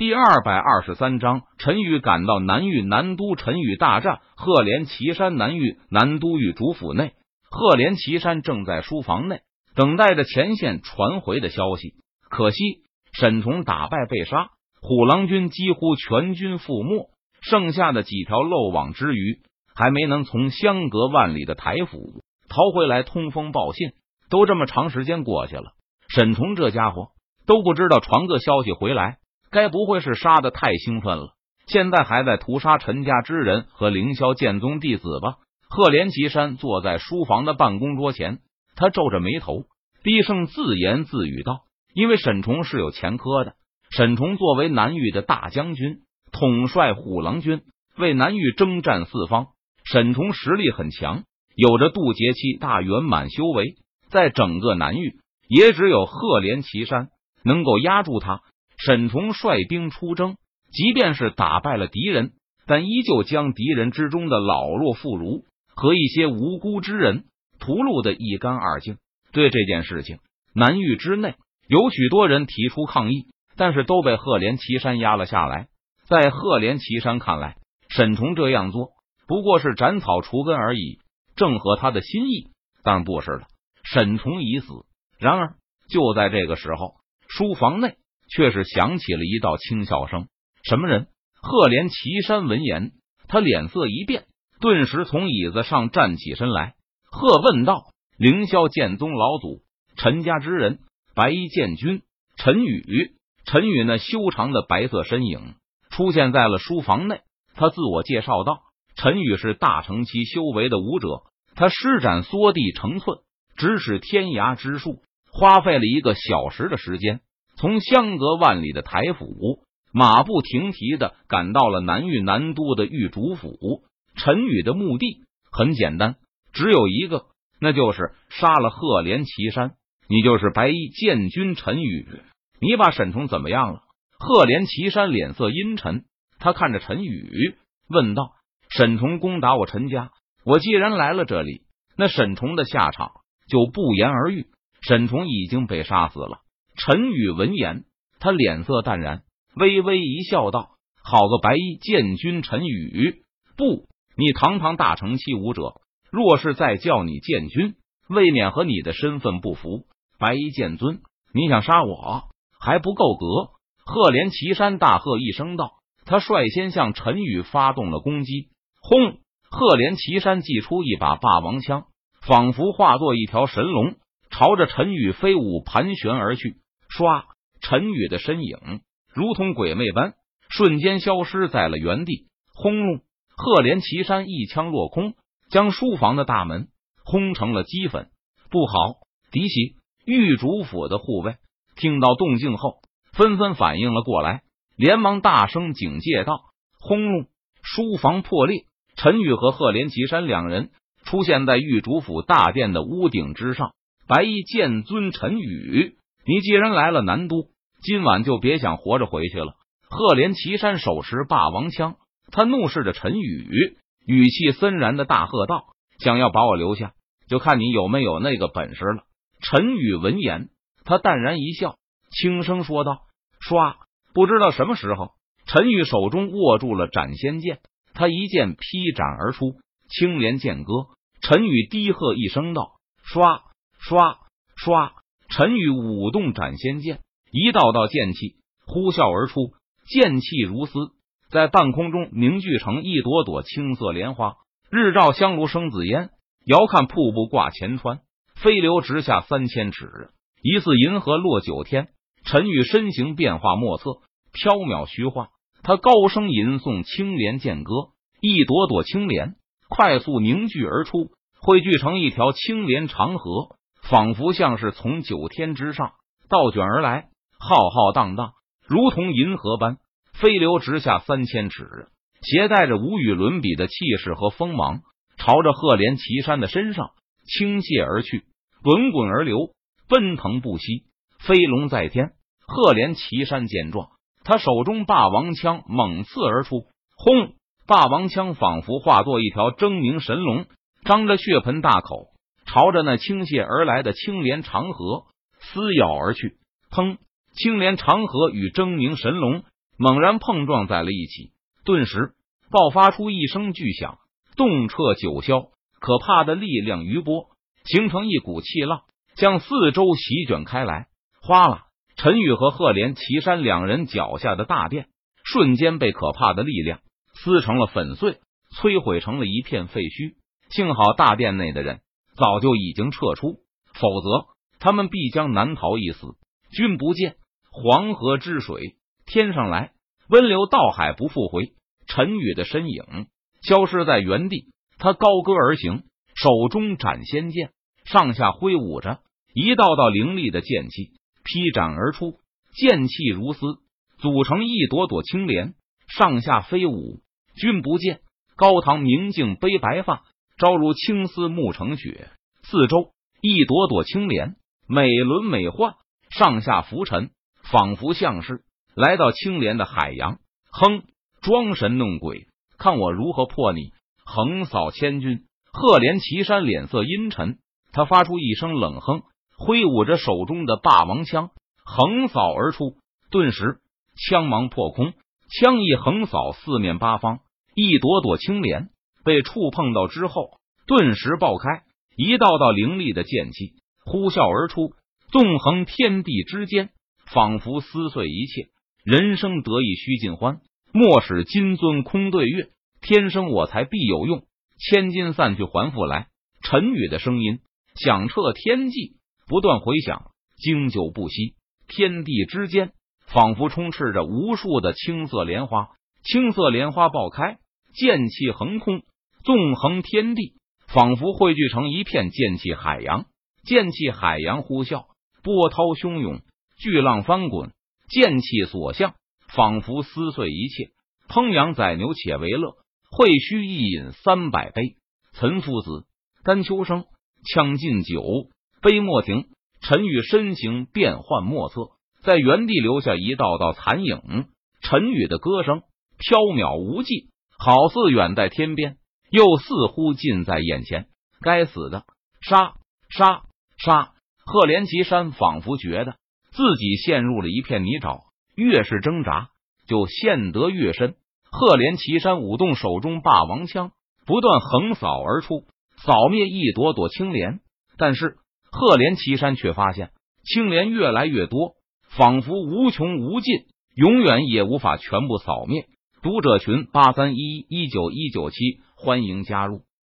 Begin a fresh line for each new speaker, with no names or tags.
第二百二十三章，陈宇赶到南域南都，陈宇大战赫连岐山。南域南都狱主府内，赫连岐山正在书房内等待着前线传回的消息。可惜沈崇打败被杀，虎狼军几乎全军覆没，剩下的几条漏网之鱼还没能从相隔万里的台府逃回来通风报信。都这么长时间过去了，沈崇这家伙都不知道传个消息回来。该不会是杀的太兴奋了？现在还在屠杀陈家之人和凌霄剑宗弟子吧？赫连岐山坐在书房的办公桌前，他皱着眉头，低声自言自语道：“因为沈崇是有前科的。沈崇作为南域的大将军，统帅虎狼军，为南域征战四方。沈崇实力很强，有着渡劫期大圆满修为，在整个南域，也只有赫连岐山能够压住他。”沈崇率兵出征，即便是打败了敌人，但依旧将敌人之中的老弱妇孺和一些无辜之人屠戮的一干二净。对这件事情，南域之内有许多人提出抗议，但是都被赫连岐山压了下来。在赫连岐山看来，沈崇这样做不过是斩草除根而已，正合他的心意。但不是的，沈崇已死。然而就在这个时候，书房内。却是响起了一道轻笑声。什么人？赫连岐山闻言，他脸色一变，顿时从椅子上站起身来，喝问道：“凌霄剑宗老祖，陈家之人，白衣剑君陈宇。”陈宇那修长的白色身影出现在了书房内。他自我介绍道：“陈宇是大成期修为的武者，他施展缩地成寸，咫尺天涯之术，花费了一个小时的时间。”从相隔万里的台府，马不停蹄的赶到了南域南都的御主府。陈宇的目的很简单，只有一个，那就是杀了赫连岐山。你就是白衣剑君陈宇，你把沈崇怎么样了？赫连岐山脸色阴沉，他看着陈宇问道：“沈崇攻打我陈家，我既然来了这里，那沈崇的下场就不言而喻。沈崇已经被杀死了。”陈宇闻言，他脸色淡然，微微一笑，道：“好个白衣剑君陈宇！不，你堂堂大成期武者，若是再叫你剑君，未免和你的身份不符。白衣剑尊，你想杀我还不够格！”赫连岐山大喝一声道：“他率先向陈宇发动了攻击。”轰！赫连岐山祭出一把霸王枪，仿佛化作一条神龙，朝着陈宇飞舞盘旋而去。唰！陈宇的身影如同鬼魅般瞬间消失在了原地。轰隆！赫连岐山一枪落空，将书房的大门轰成了齑粉。不好！敌袭！狱主府的护卫听到动静后，纷纷反应了过来，连忙大声警戒道：“轰隆！”书房破裂，陈宇和赫连岐山两人出现在狱主府大殿的屋顶之上。白衣剑尊陈宇。你既然来了南都，今晚就别想活着回去了。赫连岐山手持霸王枪，他怒视着陈宇，语气森然的大喝道：“想要把我留下，就看你有没有那个本事了。”陈宇闻言，他淡然一笑，轻声说道：“唰！”不知道什么时候，陈宇手中握住了斩仙剑，他一剑劈斩而出，青莲剑歌。陈宇低喝一声道：“唰唰唰！”陈宇舞动斩仙剑，一道道剑气呼啸而出，剑气如丝，在半空中凝聚成一朵朵青色莲花。日照香炉生紫烟，遥看瀑布挂前川，飞流直下三千尺，疑似银河落九天。陈宇身形变化莫测，飘渺虚化。他高声吟诵青莲剑歌，一朵朵青莲快速凝聚而出，汇聚成一条青莲长河。仿佛像是从九天之上倒卷而来，浩浩荡荡，如同银河般飞流直下三千尺，携带着无与伦比的气势和锋芒，朝着赫连岐山的身上倾泻而去，滚滚而流，奔腾不息，飞龙在天。赫连岐山见状，他手中霸王枪猛刺而出，轰！霸王枪仿佛化作一条狰狞神龙，张着血盆大口。朝着那倾泻而来的青莲长河撕咬而去，砰！青莲长河与狰狞神龙猛然碰撞在了一起，顿时爆发出一声巨响，动彻九霄。可怕的力量余波形成一股气浪，向四周席卷开来。哗啦！陈宇和赫连岐山两人脚下的大殿瞬间被可怕的力量撕成了粉碎，摧毁成了一片废墟。幸好大殿内的人早就已经撤出，否则他们必将难逃一死。君不见黄河之水天上来，温流到海不复回。陈宇的身影消失在原地。他高歌而行，手中斩仙剑，上下挥舞着一道道凌厉的剑气劈斩而出，剑气如丝，组成一朵朵青莲，上下飞舞。君不见高堂明镜悲白发，朝如青丝暮成雪。四周一朵朵青莲，美轮美奂，上下浮沉，仿佛像是来到青莲的海洋。哼，装神弄鬼，看我如何破你！横扫千军，赫连岐山脸色阴沉，他发出一声冷哼，挥舞着手中的霸王枪，横扫而出。顿时，枪芒破空，枪意横扫四面八方。一朵朵青莲被触碰到之后，顿时爆开，一道道凌厉的剑气呼啸而出，纵横天地之间，仿佛撕碎一切。人生得意须尽欢，莫使金樽空对月。天生我材必有用，千金散去还复来。陈宇的声音响彻天际，不断回响，经久不息。天地之间仿佛充斥着无数的青色莲花，青色莲花爆开，剑气横空，纵横天地，仿佛汇聚成一片剑气海洋。剑气海洋呼啸，波涛汹涌，巨浪翻滚，剑气所向，仿佛撕碎一切，烹羊宰牛且为乐。会须一饮三百杯，岑夫子，丹丘生，将进酒，杯莫停。陈宇身形变幻莫测，在原地留下一道道残影。陈宇的歌声飘渺无际，好似远在天边，又似乎近在眼前。该死的，杀杀杀！赫连岐山仿佛觉得自己陷入了一片泥沼，越是挣扎，就陷得越深。赫连岐山舞动手中霸王枪，不断横扫而出，扫灭一朵朵青莲。但是赫连岐山却发现青莲越来越多，仿佛无穷无尽，永远也无法全部扫灭。读者群八三一一九一九七，欢迎加入。